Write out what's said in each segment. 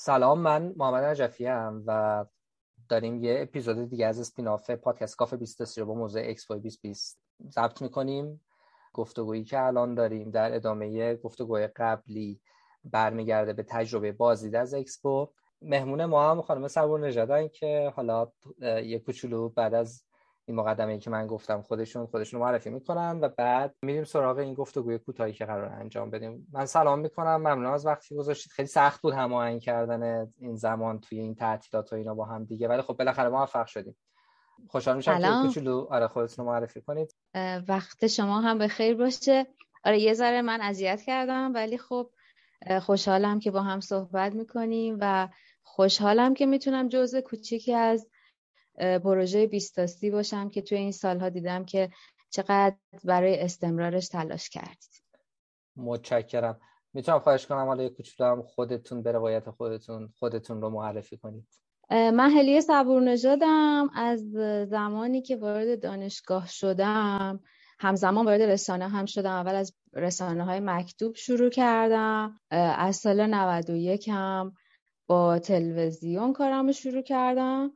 سلام من محمد نجفی هستم و داریم یه اپیزود دیگه از spin-off پادکست کافه 23 رو با موضوع اکسپو 2020 ضبط می‌کنیم. گفتگویی که الان داریم در ادامه گفتگوی قبلی برمیگرده به تجربه بازدید از اکسپو مهمون ما هم خانم صبور نژادن که حالا یه کوچولو بعد از این مقدمه ای که من گفتم خودشون خودشون معرفی می‌کنن و بعد میریم سراغ این گفتگوی کوتاهی که قرار انجام بدیم. من سلام می‌کنم. ممنون از وقتی گذاشتید. خیلی سخت بود هماهنگ کردن این زمان توی این تعطیلات و اینا با هم دیگه. ولی خب بالاخره موفق شدیم. خوشحال میشم که کوچولو آره خودتون رو معرفی کنید. وقت شما هم به خیر باشه. آره یه ذره من اذیت کردم ولی خب خوشحالم که با هم صحبت می‌کنیم و خوشحالم که می‌تونم جزء کوچیکی از پروژه بیستاستی باشم که توی این سالها دیدم که چقدر برای استمرارش تلاش کردید. متشکرم. می‌تونم خواهش کنم حالا یه کوچولو هم خودتون به روایت خودتون خودتون رو معرفی کنید. من هلیه صبور نژادم از زمانی که وارد دانشگاه شدم همزمان وارد رسانه هم شدم. اول از رسانه های مکتوب شروع کردم. از سال 91 هم با تلویزیون کارم رو شروع کردم.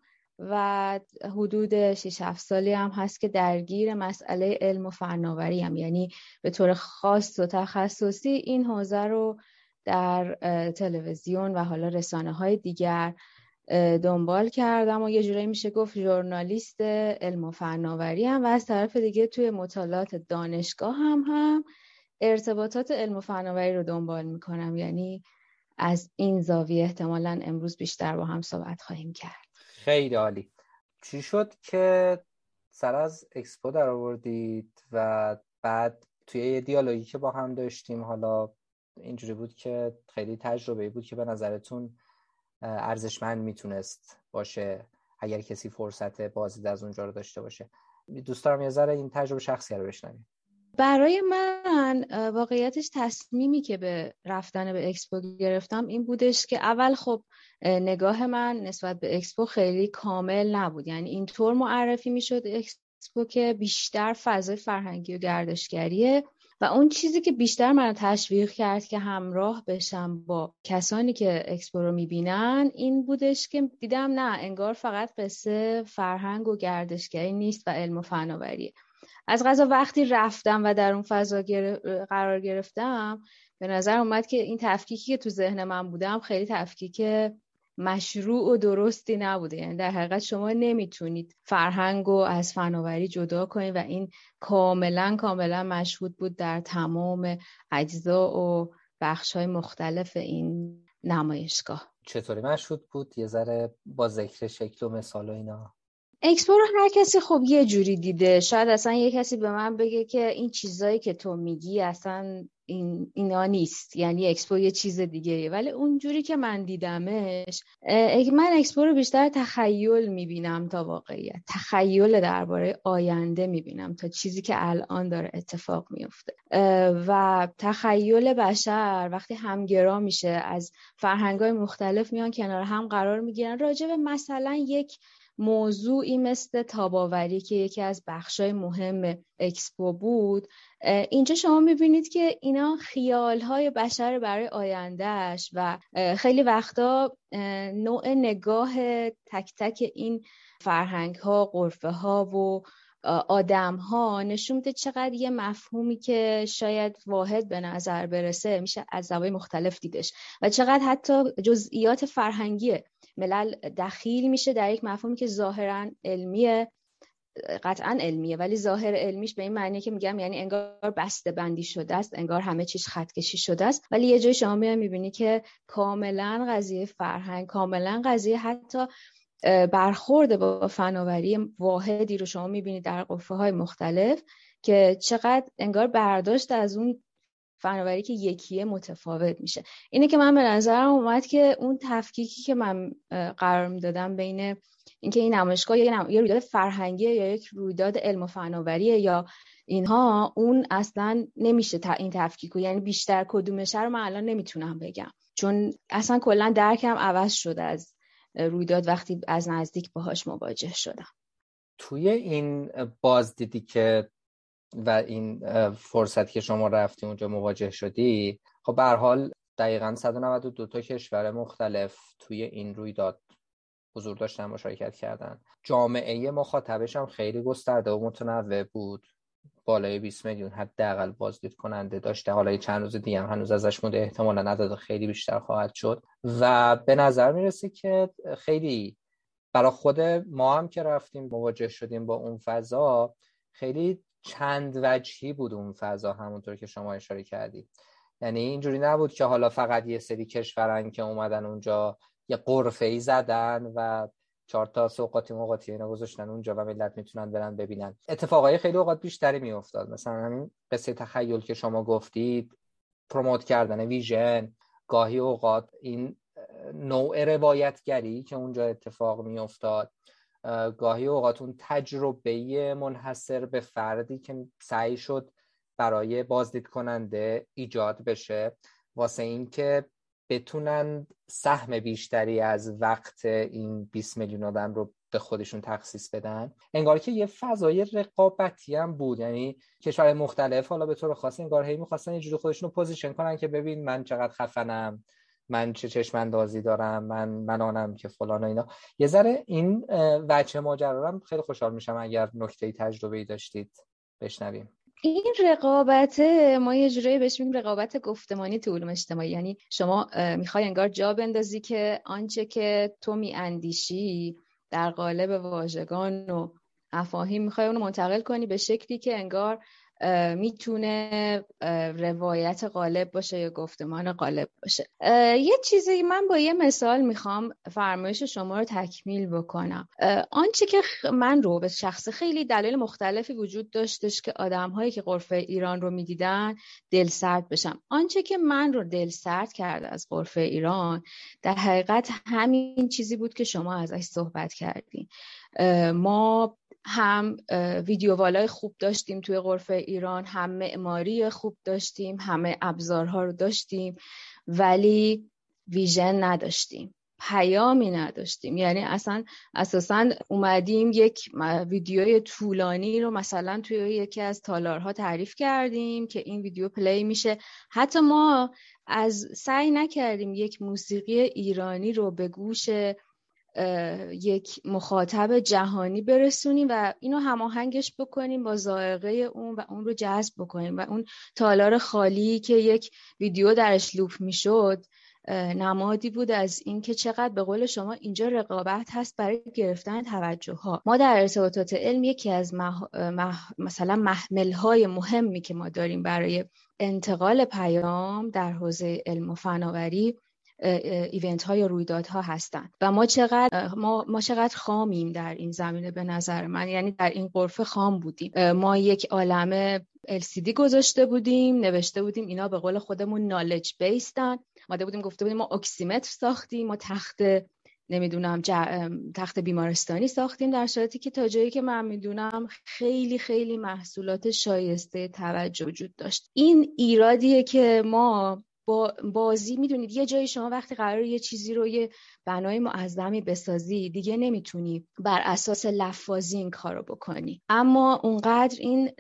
و حدود 6 7 سالی هم هست که درگیر مسئله علم و فناوری هم. یعنی به طور خاص و تخصصی این حوزه رو در تلویزیون و حالا رسانه های دیگر دنبال کردم و یه جورایی میشه گفت ژورنالیست علم و فناوری هم. و از طرف دیگه توی مطالعات دانشگاه هم هم ارتباطات علم و فناوری رو دنبال می‌کنم. یعنی از این زاویه احتمالا امروز بیشتر با هم صحبت خواهیم کرد. خیلی عالی. چی شد که سر از اکسپو در آوردید و بعد توی یه دیالوگی که با هم داشتیم حالا اینجوری بود که خیلی تجربه بود که به نظرتون ارزشمند می‌تونست باشه اگر کسی فرصت بازدید از اونجا رو داشته باشه؟ دوست دارم یه ذره این تجربه شخصی رو بشنویم. برای من واقعیتش تصمیمی که به رفتن به اکسپو گرفتم این بودش که اول خب نگاه من نسبت به اکسپو خیلی کامل نبود. یعنی اینطور معرفی می‌شد اکسپو که بیشتر فضای فرهنگی و گردشگریه و اون چیزی که بیشتر من تشویق کرد که همراه بشم با کسانی که اکسپو رو می‌بینن این بودش که دیدم نه انگار فقط قصه فرهنگ و گردشگری نیست و علم و فناوریه. از غذا وقتی رفتم و در اون فضا قرار گرفتم به نظر اومد که این تفکیکی که تو ذهن من بودم خیلی تفکیک مشروع و درستی نبوده. یعنی در حقیقت شما نمی‌تونید فرهنگ و از فناوری جدا کنید و این کاملا کاملا مشهود بود در تمام اجزا و بخش های مختلف این نمایشگاه. چطوری مشهود بود؟ یه ذره با ذکر شکل و مثال و اینا. اکسپو رو هر کسی خب یه جوری دیده. شاید اصلا یه کسی به من بگه که این چیزایی که تو میگی اصلا این اینا نیست. یعنی اکسپو یه چیز دیگه ولی اونجوری که من دیدمش من اکسپو رو بیشتر تخیل می‌بینم تا واقعیت. تخیل درباره آینده می‌بینم تا چیزی که الان داره اتفاق میفته و تخیل بشر وقتی همگرا میشه از فرهنگای مختلف میان کنار هم قرار می‌گیرن. راجع به مثلا یک موضوعی مثل تاباوری که یکی از بخشای مهم اکسپو بود اینجا شما می‌بینید که اینا خیالهای بشر برای آیندهش و خیلی وقتا نوع نگاه تک تک این فرهنگ ها قرفه ها و آدم ها نشون میده چقدر یه مفهومی که شاید واحد به نظر برسه میشه از زوایای مختلف دیدش و چقدر حتی جزئیات فرهنگی ملل دخیل میشه در یک مفهومی که ظاهرا علمیه قطعا علمیه ولی ظاهر علمیش به این معنی که میگم یعنی انگار بسته بندی شده است انگار همه چیز خط کشی شده است. ولی یه جای شما می‌بینی که کاملا قضیه فرهنگ کاملا قضیه حتی برخورد با فناوری واحدی رو شما می‌بینید در قفه های مختلف که چقدر انگار برداشت از اون فناوری که یکیه متفاوت میشه. اینه که من به نظرم اومد که اون تفکیکی که من قرار می‌دادم بین اینکه این نمایشگاه یا یه رویداد فرهنگی یا یک رویداد علم و فناوریه یا اینها اون اصلا نمیشه این تفکیک یعنی بیشتر کدومشه رو من الان نمی‌تونم بگم. چون اصلا کلا درکم عوض شده از رویداد وقتی از نزدیک باهاش مواجه شدم. توی این بازدیدی که و این فرصتی که شما رفتی اونجا مواجه شدی خب به حال دقیقا 192 تا کشور مختلف توی این رویداد حضور داشتن مشارکت کردن. جامعه مخاطبش هم خیلی گسترده و متنوع بود. بالای 20 میلیون حداقل بازدید کننده داشته. حالا چند روز دیگه هنوز ازش مونده. احتمالا عدد خیلی بیشتر خواهد شد. و به نظر می‌رسه که خیلی برای خود ما هم که رفتیم مواجه شدیم با اون فضا خیلی چند وجهی بود اون فضا همونطور که شما اشاره کردی. یعنی اینجوری نبود که حالا فقط یه سری کشورن که اومدن اونجا یه قرفه ای زدن و چهار تا سوقاتی موقاتی اینا گذاشتن اونجا و ملت می‌تونن برن ببینن. اتفاقای خیلی اوقات بیشتری میافتاد. مثلا همین قصه تخیل که شما گفتید پروموت کردن ویژن گاهی اوقات این نوع روایتگری که اونجا اتفاق میافتاد گاهی اوقات اون تجربه منحصر به فردی که سعی شد برای بازدید کننده ایجاد بشه. واسه اینکه بتونن سهم بیشتری از وقت این 20 میلیون آدم رو به خودشون تخصیص بدن؟ انگار که یه فضای رقابتی هم بود. یعنی کشور مختلف حالا به طور خاص انگار هی می‌خواستن یه جوری خودشون رو position کنن که ببین من چقدر خفنم من چه چشم اندازی دارم من من آنم که فلان و اینا. یه ذره این وجه ماجرا خیلی خوشحال میشم اگر نکته تجربه ای داشتید بشنویم. این رقابت ما یه جورایی بهش میگیم رقابت گفتمانی تو علوم اجتماعی. یعنی شما می‌خوای انگار جا بندازی که آنچه که تو میاندیشی در قالب واژگان و افاهیم می‌خوای اونو منتقل کنی به شکلی که انگار می‌تونه روایت غالب باشه یا گفتمان غالب باشه. یه چیزی من با یه مثال می‌خوام فرمایش شما رو تکمیل بکنم. آنچه که من رو به شخص خیلی دلیل مختلفی وجود داشتش که آدم هایی که قرفه ایران رو می‌دیدن دل سرد بشم. آنچه که من رو دل سرد کرده از قرفه ایران در حقیقت همین چیزی بود که شما ازش صحبت کردین. ما هم ویدیووالای خوب داشتیم توی غرفه ایران هم معماری خوب داشتیم همه ابزارها رو داشتیم ولی ویژن نداشتیم پیامی نداشتیم. یعنی اصلا اساسا اومدیم یک ویدیوی طولانی رو مثلا توی یکی از تالارها تعریف کردیم که این ویدیو پلی میشه. حتی ما از سعی نکردیم یک موسیقی ایرانی رو به گوش یک مخاطب جهانی برسونیم و اینو هماهنگش بکنیم با ذائقه اون و اون رو جذب بکنیم. و اون تالار خالی که یک ویدیو درش لوپ می‌شد نمادی بود از اینکه چقدر به قول شما اینجا رقابت هست برای گرفتن توجه ها ما در ارتباطات علم یکی از مثلا محمل های مهمی که ما داریم برای انتقال پیام در حوزه علم و فناوری ایونت های رویدادها هستند و ما چقدر ما, ما چقدر خامیم در این زمینه به نظر من. یعنی در این قرفه خام بودیم. ما یک عالم LCD گذاشته بودیم نوشته بودیم اینا به قول خودمون نالج بیستن ماده بودیم گفته بودیم ما اکسیمتر ساختیم ما تخت نمی‌دونم تخت بیمارستانی ساختیم در صورتی که تا جایی که من می‌دونم خیلی خیلی محصولات شایسته توجه وجود داشت. این ایرادیه که ما با بازی می‌دونید یه جایی شما وقتی قرار یه چیزی رو یه بنای معظمی بسازی دیگه نمی‌تونی بر اساس لفاظی این کار رو بکنی. اما اونقدر این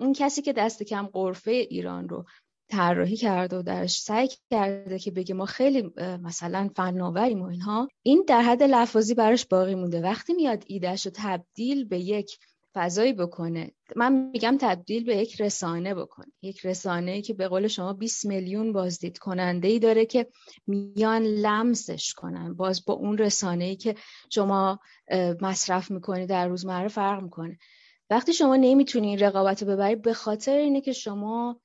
اون کسی که دست کم قرفه ایران رو طراحی کرده و درش سعی کرده که بگه ما خیلی مثلا فناوریم و اینها این در حد لفاظی براش باقی مونده. وقتی میاد ایدهش رو تبدیل به یک فضایی بکنه. من میگم تبدیل به یک رسانه بکنه یک رسانه که به قول شما 20 میلیون بازدید کننده ای داره که میان لمسش کنن. باز با اون رسانه ای که شما مصرف می‌کنی در روزمره فرق می‌کنه. وقتی شما نمی‌تونی رقابت رو ببری به خاطر اینه که شما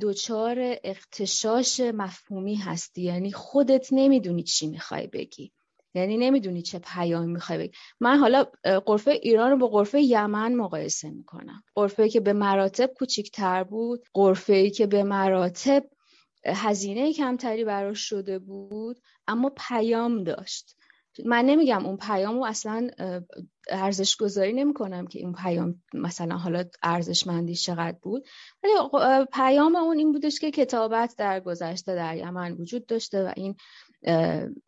دچار اختشاش مفهومی هستی. یعنی خودت نمی‌دونی چی می‌خوای بگی. یعنی نمی‌دونی چه پیامی می‌خوای بگی. من حالا قرفه ایران رو با قرفه یمن مقایسه می‌کنم. قرفه که به مراتب کوچیکتر بود قرفه که به مراتب هزینه کمتری براش شده بود اما پیام داشت. من نمیگم اون پیام رو اصلا ارزش گذاری نمی کنم که این پیام مثلا حالا ارزشمندی چقدر بود. ولی پیام اون این بودش که کتابت در گذشته در یمن وجود داشته و این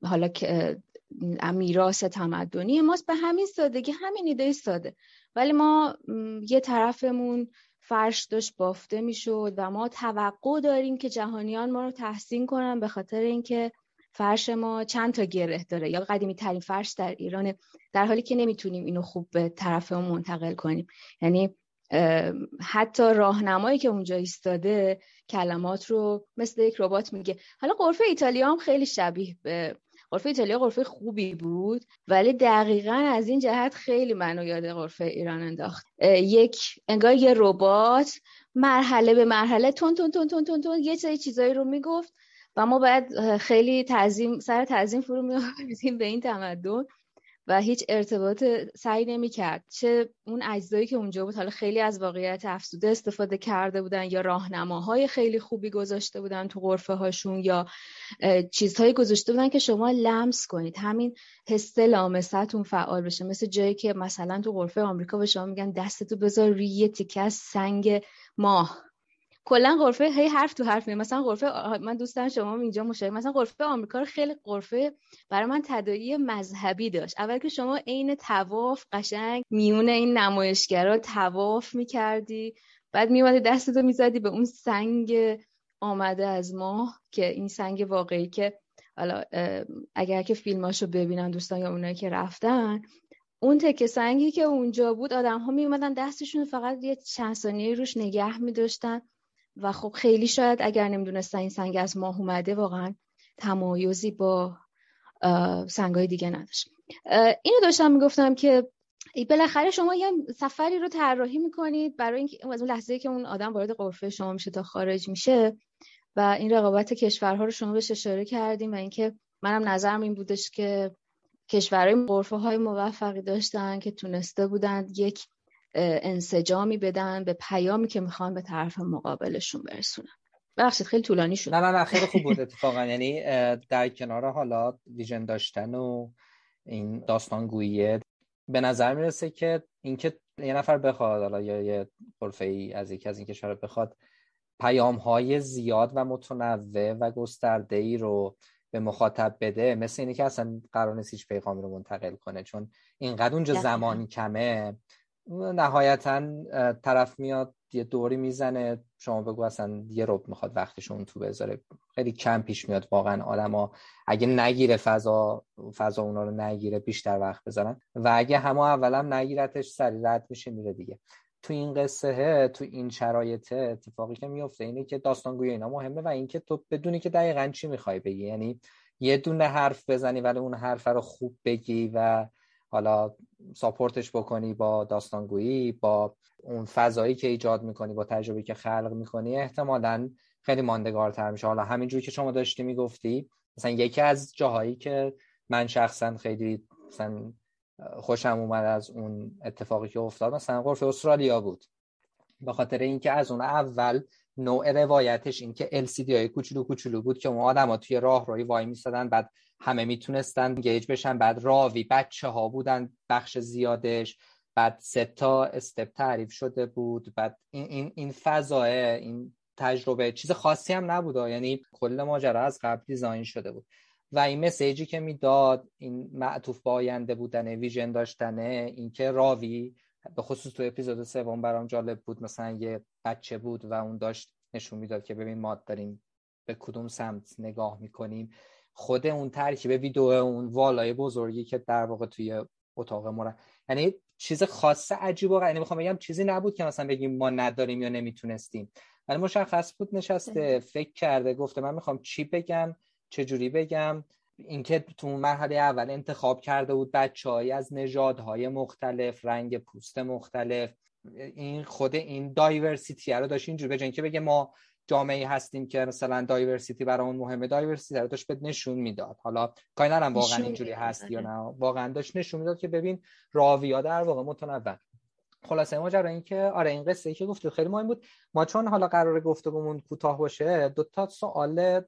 حالا میراث تمدنی ماست. به همین سادگی همین ایده ساده. ولی ما یه طرفمون فرش داشت بافته می‌شد و ما توقع داریم که جهانیان ما رو تحسین کنن به خاطر اینکه فرش ما چند تا گره داره. یا قدیمی ترین فرش در ایرانه در حالی که نمی‌تونیم اینو خوب به طرف منتقل کنیم. یعنی حتی راهنمایی که اونجا ایستاده کلمات رو مثل یک ربات میگه. حالا قرفه ایتالیا هم خیلی شبیه به قرفه ایتالیا قرفه خوبی بود ولی دقیقا از این جهت خیلی منو یاد قرفه ایران انداخت. یک انگار یه ربات مرحله به مرحله تون تون تون تون تون, تون یه سری چیزایی رو می‌گفت و ما باید خیلی تعظیم سر تعظیم فرو می‌آوردیم به این تمدن. و هیچ ارتباط سعی نمی کرد چه اون اجزایی که اونجا بود حالا خیلی از واقعیت افسوده استفاده کرده بودن یا راهنماهای خیلی خوبی گذاشته بودن تو غرفه هاشون یا چیزهایی گذاشته بودن که شما لمس کنید. همین حس لامستون فعال بشه. مثل جایی که مثلا تو غرفه آمریکا به شما میگن دستتو بذار روی یه تیکه سنگ ماه. کلا غرفه هی حرف تو حرف مثلا غرفه من دوستان شما اینجا مشاهده. مثلا غرفه آمریکا رو خیلی غرفه برای من تداعی مذهبی داشت. اول که شما عین تواف قشنگ میون این نمایشگرا تواف می‌کردی. بعد میومدی دستتو می‌زدی به اون سنگ آمده از ماه که این سنگ واقعی که حالا اگر که فیلماشو ببینن دوستان یا اونایی که رفتن اون تکه سنگی که اونجا بود آدم ها می اومدن دستشون فقط یه چند ثانیه روش نگه می و خب خیلی شاید اگر نمی‌دونستن این سنگ از ماه اومده واقعا تمایزی با سنگای دیگه نداشت. اینو داشتم می‌گفتم که بالاخره شما یه سفری رو طراحی می‌کنید برای اینکه از اون لحظه که اون آدم وارد قرفه شما میشه تا خارج میشه و این رقابت کشورها رو شما بهش اشاره کردیم و اینکه منم نظرم این بودش که کشورهای قرفه های موفقی داشتن که تونسته بودند یک انسجامی بدن به پیامی که می‌خوان به طرف مقابلشون برسونن. بخشید خیلی طولانی شد. نه نه نه خیلی خوب بود اتفاقا. یعنی در کنار حالا ویژن داشتن و این داستانگویی به نظر می‌رسه که اینکه یه نفر بخواد حالا یا یه قرفه ای از یکی از این کشورها بخواد پیام های زیاد و متنوع و گسترده ای رو به مخاطب بده مثل اینه که اصلا قرار نیست هیچ پیغامی رو منتقل کنه چون اینقدر اونجا زمان کمه. نهایتا طرف میاد یه دوری می‌زنه. شما بگو اصلا یه رب می‌خواد وقتشون تو بذاره. خیلی کم پیش میاد واقعا آدما اگه نگیره فضا فضا اونا رو نگیره بیشتر وقت بذارن. و اگه همه اولم نگیرتش سری رد میشه میره دیگه. تو این قصه تو این شرایط اتفاقی که میفته اینه که داستانگوی اینا مهمه و اینکه تو بدونی که دقیقا چی می‌خوای بگی. یعنی یه دونه حرف بزنی ولی اون حرف رو خوب بگی و حالا ساپورتش بکنی با داستانگویی با اون فضایی که ایجاد می‌کنی با تجربه که خلق می‌کنی احتمالا خیلی ماندگارتر میشه. حالا همینجوری که شما داشتی می‌گفتی مثلا یکی از جاهایی که من شخصا خیلی مثلا خوشم اومد از اون اتفاقی که افتاد مثلا غرفه استرالیا بود. به خاطر اینکه از اون اول نوع روایتش این که LCD های کوچولو کوچولو بود که اون آدم توی راه روی وای میستدن بعد همه می‌تونستن گیج بشن. بعد راوی بچه ها بودن بخش زیادش. بعد سه تا استپ تعریف شده بود. بعد این این این فضاه این تجربه چیز خاصی هم نبود. یعنی کل ماجرا از قبل دیزاین شده بود. و این مسیجی که می‌داد این معطوف با آینده بودن ویژن داشتنه اینکه راوی به خصوص تو اپیزود سوم برام جالب بود. مثلا یه بچه بود و اون داشت نشون می‌داد که ببین ما داریم به کدوم سمت نگاه می‌کنیم. خود اون ترکیب ویدیو اون والای بزرگی که در واقع توی اتاق ما یعنی چیز خاص عجیب و یعنی می‌خوام بگم چیزی نبود که مثلا بگیم ما نداریم یا نمی‌تونستیم. ولی مشخص بود نشسته فکر کرده گفته من می‌خوام چی بگم چه جوری بگم. اینکه تو مرحله اول انتخاب کرده بود بچههایی از نژادهای مختلف رنگ پوست مختلف. این خود این دایورسیتی رو داشت اینجوری بجن که بگه ما جامعه هستیم که مثلا دایورسیتی برامون مهمه دایورسیتی رو داشت به نشون می‌داد. حالا کاری ندارم واقعا اینجوری هست یا آره. نه. واقعا داشت نشون می‌داد که ببین راویا در واقع متنوع. خلاصه ماجرا این که آره این قصه ای که گفتید خیلی مهم بود. ما چون حالا قرار گفتگومون کوتاه باشه دو تا سوال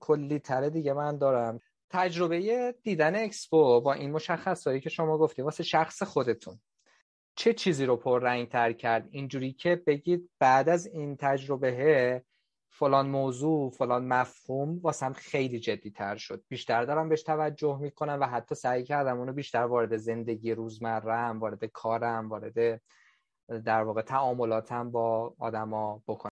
کلی تره دیگه من دارم. تجربه دیدن اکسپو با این مشخصایی که شما گفتید واسه شخص خودتون چه چیزی رو پررنگ تر کرد؟ اینجوری که بگید بعد از این تجربه فلان موضوع فلان مفهوم واسم خیلی جدی تر شد. بیشتر دارم بهش توجه می‌کنم و حتی سعی کردم اونو بیشتر وارد زندگی روزمرم وارد کارم وارد در واقع تعاملاتم با آدما بکنم.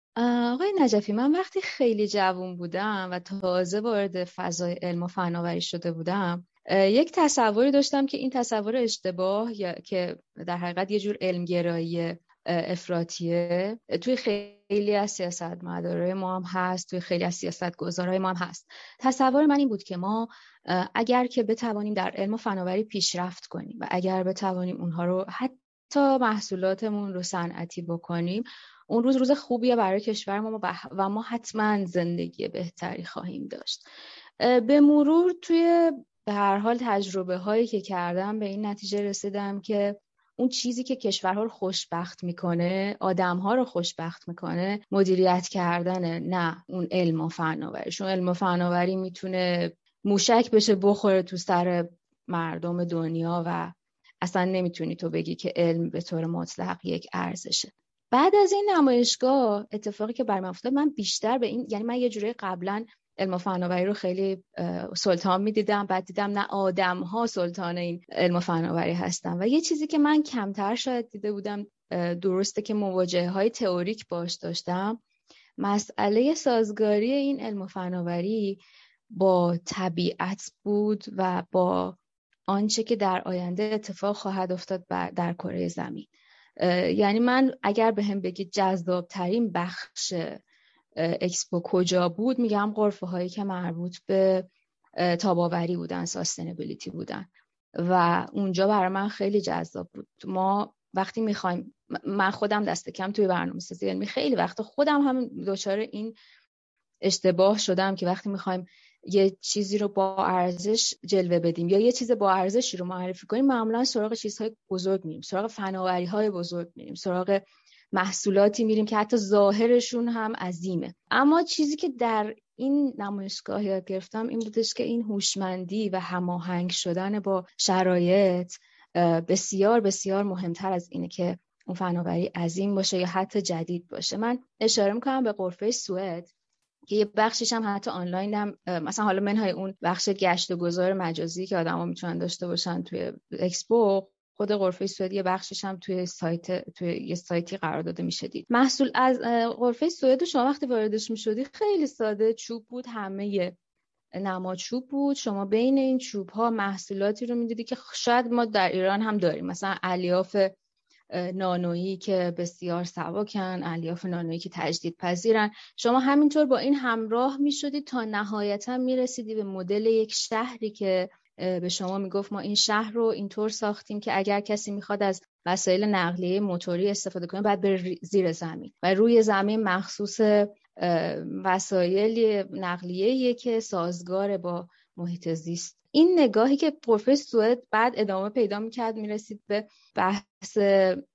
آقای نجفی من وقتی خیلی جوون بودم و تازه وارد فضای علم و فناوری شده بودم یک تصوری داشتم که این تصور اشتباه یا که در حقیقت یه جور علمگرایی افراتیه توی خیلی از سیاست مداره ما هم هست توی خیلی از سیاست گذارهای ما هم هست. تصور من این بود که ما اگر که بتوانیم در علم و فناوری پیشرفت کنیم و اگر بتوانیم اونها رو حتی محصولاتمون رو صنعتی بکنیم اون روز روز خوبیه برای کشور ما و ما حتما زندگی بهتری خواهیم داشت. به مرور توی به هر حال تجربه هایی که کردم به این نتیجه رسیدم که اون چیزی که کشورها رو خوشبخت می‌کنه آدمها رو خوشبخت می‌کنه مدیریت کردن نه اون علم و فناوری. چون علم و فناوری می‌تونه موشک بشه بخوره تو سر مردم دنیا و اصلا نمی‌تونی تو بگی که علم به طور مطلق یک ارزشه. بعد از این نمایشگاه اتفاقی که برام افتاد من بیشتر به این یعنی من یه جوری قبلا علم و فناوری رو خیلی سلطان می‌دیدم. بعد دیدم نه آدم ها سلطان این علم و فناوری هستن. و یه چیزی که من کمتر شاید دیده بودم درسته که مواجهه های تئوریک باش داشتم. مسئله سازگاری این علم و فناوری با طبیعت بود و با آنچه که در آینده اتفاق خواهد افتاد در کره زمین. یعنی من اگر به هم بگید جذاب ترین بخش اکسپو کجا بود؟ میگم قرفه هایی که مربوط به تاباوری بودن ساستنبیلیتی بودن. و اونجا برای من خیلی جذاب بود. ما وقتی می‌خوایم من خودم دست کم توی برنامه سازی علمی خیلی وقت خودم هم دچار این اشتباه شدم که وقتی می‌خوایم یه چیزی رو با ارزش جلوه بدیم یا یه چیز با ارزشی رو معرفی کنیم معمولا سراغ چیزهای بزرگ میریم سراغ فناوری های بزرگ میریم سراغ محصولاتی میریم که حتی ظاهرشون هم عظیمه. اما چیزی که در این نمایشگاه یاد گرفتم این بودش که این هوشمندی و هماهنگ شدن با شرایط بسیار بسیار مهمتر از اینه که اون فناوری عظیم باشه یا حتی جدید باشه. من اشاره می‌کنم به قرفه سوئد که یه بخشش هم حتی آنلاین هم مثلا حالا منهای اون بخش گشت و گذار مجازی که آدما می‌تونن داشته باشن توی اکسپو خود غرفه سوئد یه بخشش هم توی سایت توی یه سایتی قرار داده میشه دید. محصول از غرفه سوئد شما وقتی واردش می‌شدی خیلی ساده. چوب بود همه نما چوب بود. شما بین این چوب ها محصولاتی رو می‌دیدی که شاید ما در ایران هم داریم. مثلا الیاف نانویی که بسیار سبکن الیاف نانویی که تجدید پذیرن. شما همینطور با این همراه می‌شدید تا نهایتا می‌رسیدی به مدل یک شهری که به شما می‌گفت ما این شهر رو اینطور ساختیم که اگر کسی می‌خواد از وسایل نقلیه موتوری استفاده کنه باید بره زیر زمین. و روی زمین مخصوص وسایل نقلیه که سازگار با محیط زیست. این نگاهی که پروفسور سوئد بعد ادامه پیدا می‌کرد می‌رسید به بحث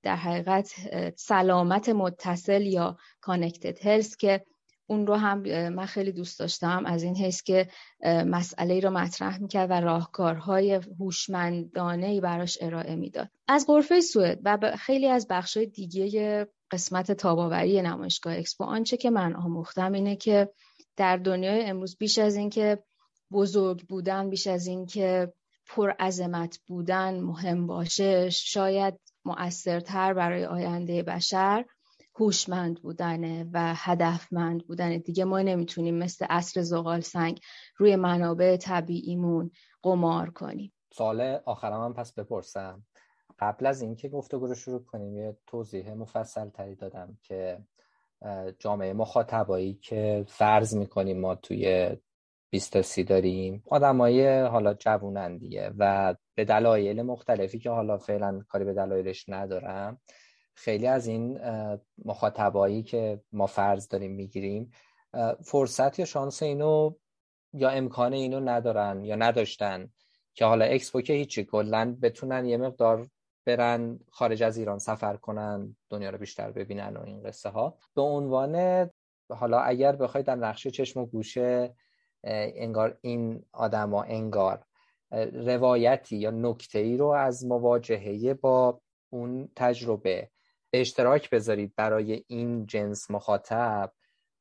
در حقیقت سلامت متصل یا کانکتد هلس که اون رو هم من خیلی دوست داشتم از این حیث که مسئله رو مطرح می‌کرد و راهکارهای هوشمندانه ای براش ارائه می‌داد. از غرفه سوئد و خیلی از بخشای دیگه قسمت تاباوری نمایشگاه اکسپو آنچه که من آموختم اینه که در دنیای امروز بیش از اینکه بزرگ بودن بیش از اینکه پرعظمت بودن مهم باشه شاید مؤثرتر برای آینده بشر هوشمند بودنه و هدفمند بودنه. دیگه ما نمی‌تونیم مثل اصر زغال سنگ روی منابع طبیعیمون قمار کنیم. سوال آخرم هم پس بپرسم. قبل از اینکه گفتگو رو شروع کنیم یه توضیح مفصل تری دادم که جامعه مخاطبایی که فرض می‌کنیم ما توی 20 سی داریم آدمای حالا جوونن دیگه و به دلایل مختلفی که حالا فعلا کاری به دلایلش ندارم خیلی از این مخاطبایی که ما فرض داریم می‌گیریم فرصت یا شانس اینو یا امکان اینو ندارن یا نداشتن که حالا اکسپو که هیچی کلا بتونن یه مقدار برن خارج از ایران سفر کنن دنیا رو بیشتر ببینن و این قصه ها به عنوان حالا اگر بخواید در نقشه چشم و گوشه انگار این آدما انگار روایتی یا نکته ای رو از مواجهه با اون تجربه به اشتراک بذارید برای این جنس مخاطب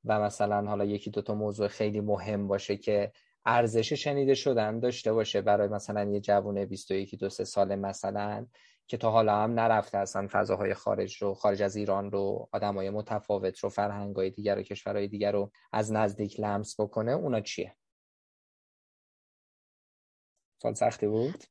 و مثلا حالا یکی دوتا موضوع خیلی مهم باشه که ارزش شنیده شدن داشته باشه برای مثلا یه جوون 21 دو سه ساله مثلا که تا حالا هم نرفته اصلا فضاهای خارج رو خارج از ایران رو آدمای متفاوت رو فرهنگای دیگر و کشورهای دیگر رو از نزدیک لمس بکنه اونا چیه؟ سوال سختی بود؟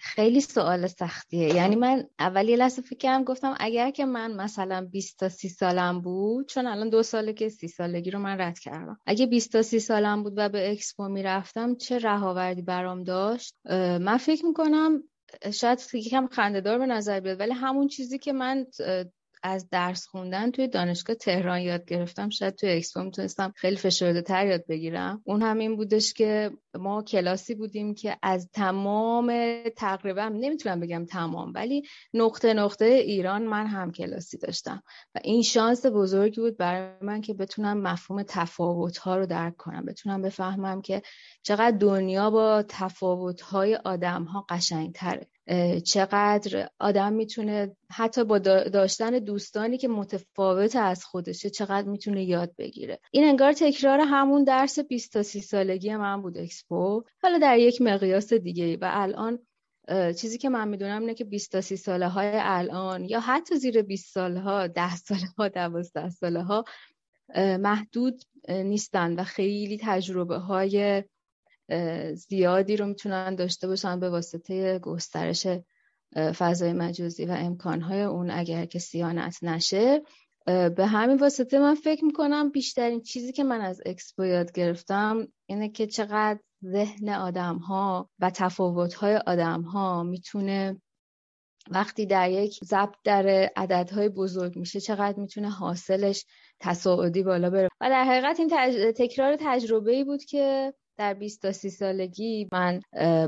خیلی سوال سختیه. یعنی من اول یه لحظه فکرم گفتم اگر که من مثلا 20 تا 30 سالم بود چون الان دو ساله که 30 سالگی رو من رد کردم. اگه 20 تا 30 سالم بود و به اکسپو می‌رفتم چه رهاوردی برام داشت؟ من فکر می‌کنم شاید یکم خندهدار به نظر بیاد ولی همون چیزی که من از درس خوندن توی دانشگاه تهران یاد گرفتم. شاید توی اکسپو می‌تونستم خیلی فشرده تر یاد بگیرم. اون همین بودش که ما کلاسی بودیم که از تمام تقریبا نمی‌تونم بگم تمام ولی نقطه نقطه ایران من هم کلاسی داشتم. و این شانس بزرگی بود برای من که بتونم مفهوم تفاوت ها رو درک کنم. بتونم بفهمم که چقدر دنیا با تفاوت های آدم ها قشنگ تره چقدر آدم می‌تونه حتی با داشتن دوستانی که متفاوت از خودشه چقدر می‌تونه یاد بگیره. این انگار تکرار همون درس 20 تا 30 سالگی من بود اکسپو. حالا در یک مقیاس دیگه و الان چیزی که من می‌دونم اینه که 20 تا 30 ساله های الان یا حتی زیر 20 ساله ها 10 ساله ها 12 ساله ها محدود نیستن و خیلی تجربه های زیادی رو می‌تونن داشته باشن به واسطه گسترش فضای مجازی و امکانهای اون اگر که سیانت نشه. به همین واسطه من فکر می‌کنم بیشترین چیزی که من از اکسپو یاد گرفتم اینه که چقدر ذهن آدم ها و تفاوت های آدم ها می‌تونه وقتی در یک ضبط در عددهای بزرگ میشه چقدر می‌تونه حاصلش تصاعدی بالا بره. و در حقیقت این تکرار تجربه ای بود که در 20 تا 30 سالگی من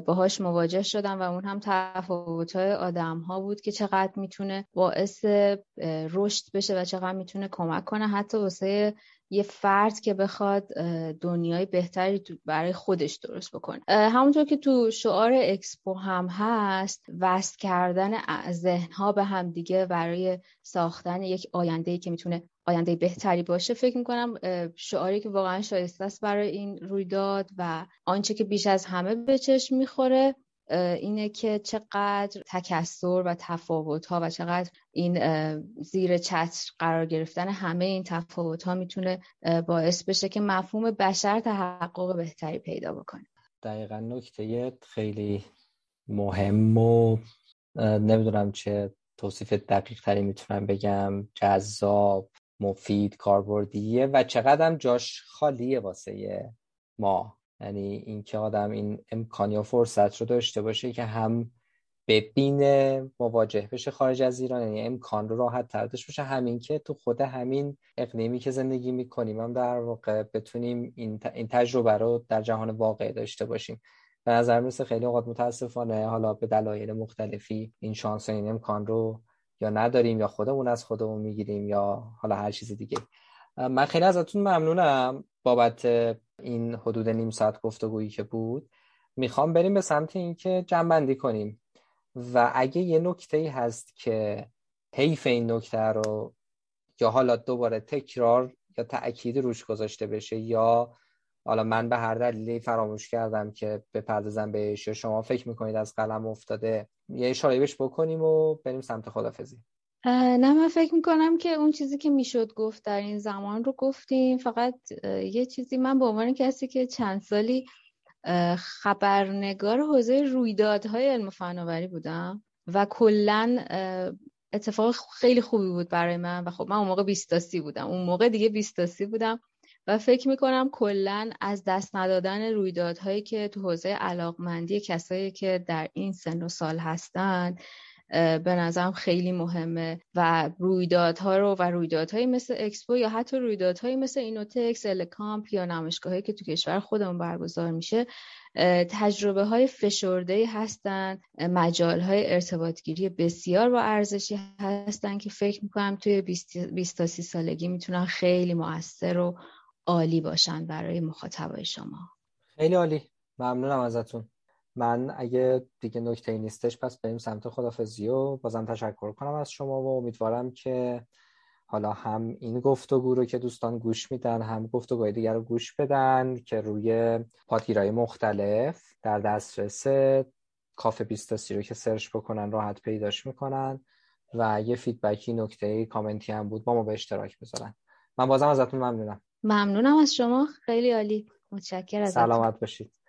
باهاش مواجه شدم و اون هم تفاوت‌های آدم ها بود که چقدر می‌تونه باعث رشد بشه و چقدر می‌تونه کمک کنه. حتی واسه یه فرد که بخواد دنیای بهتری برای خودش درست بکنه. همونطور که تو شعار اکسپو هم هست وست کردن ذهنها به هم دیگه برای ساختن یک آینده که می‌تونه آینده بهتری باشه فکر می‌کنم شعاری که واقعا شایسته است برای این رویداد و آنچه که بیش از همه به چشم می‌خوره اینه که چقدر تکسر و تفاوت ها و چقدر این زیر چتر قرار گرفتن همه این تفاوت ها می‌تونه باعث بشه که مفهوم بشر تحقق بهتری پیدا بکنه. دقیقا نکته خیلی مهم و نمی‌دونم چه توصیف دقیق تری می‌تونم بگم. جذاب. مفید کاربردیه و چقدر هم جاش خالیه واسه ما. یعنی اینکه آدم این امکان یا فرصت رو داشته باشه که هم ببینه مواجه بشه خارج از ایران. یعنی امکان رو راحت تر داشته باشه. همین که تو خود همین اقلیمی که زندگی می‌کنیم هم در واقع بتونیم این, این تجربه رو در جهان واقع داشته باشیم. به نظر مثل خیلی اوقات متاسفانه حالا به دلایل مختلفی این شانس و این امکان رو یا نداریم یا خودمون از خودمون می‌گیریم یا حالا هر چیز دیگه. من خیلی ازتون ممنونم بابت این حدود نیم ساعت گفتگویی که بود. می‌خوام بریم به سمت اینکه جنبندی کنیم. و اگه یه نکته ای هست که حیف این نکته رو یا حالا دوباره تکرار یا تأکید روش گذاشته بشه یا حالا من به هر دلیلی فراموش کردم که بپردازم بهش یا شما فکر می‌کنید از قلم افتاده یه اشاره بهش بکنیم و بریم سمت خدافزی. نه من فکر می‌کنم که اون چیزی که می‌شد گفت در این زمان رو گفتیم. فقط یه چیزی من به عنوان کسی که چند سالی خبرنگار حوزه رویدادهای علم فناوری بودم و کلا اتفاق خیلی خوبی بود برای من و خب من اون موقع بیست تا سی بودم. اون موقع دیگه بیست تا سی بودم. و فکر می‌کنم کلا از دست ندادن رویدادهایی که تو حوزه علاقمندی کسایی که در این سن و سال هستند به نظرم خیلی مهمه. و رویدادها رو و رویدادهایی مثل اکسپو یا حتی رویدادهایی مثل اینوتکس الکامپ یا نمایشگاهایی که تو کشور خودمون برگزار میشه تجربه های فشرده هستند مجال های ارتباطگیری بسیار با ارزشی هستند که فکر می‌کنم توی 20 تا 30 سالگی می‌تونن خیلی موثر و عالی باشن برای مخاطبای شما. خیلی عالی. ممنونم ازتون. من اگه دیگه نکته نیستش پس بریم سمت خدافزی و بازم تشکر کنم از شما و امیدوارم که حالا هم این گفتگو رو که دوستان گوش میدن هم گفتگوهای دیگر رو گوش بدن که روی پادگیرهای مختلف در دسترس کافه بیستاسی رو که سرچ بکنن راحت پیداش می‌کنن و یه فیدبکی نکته کامنتی هم بود با ما به اشتراک بذارن. من بازم ازتون ممنونم. ممنونم از شما خیلی عالی. متشکر سلامت باشید.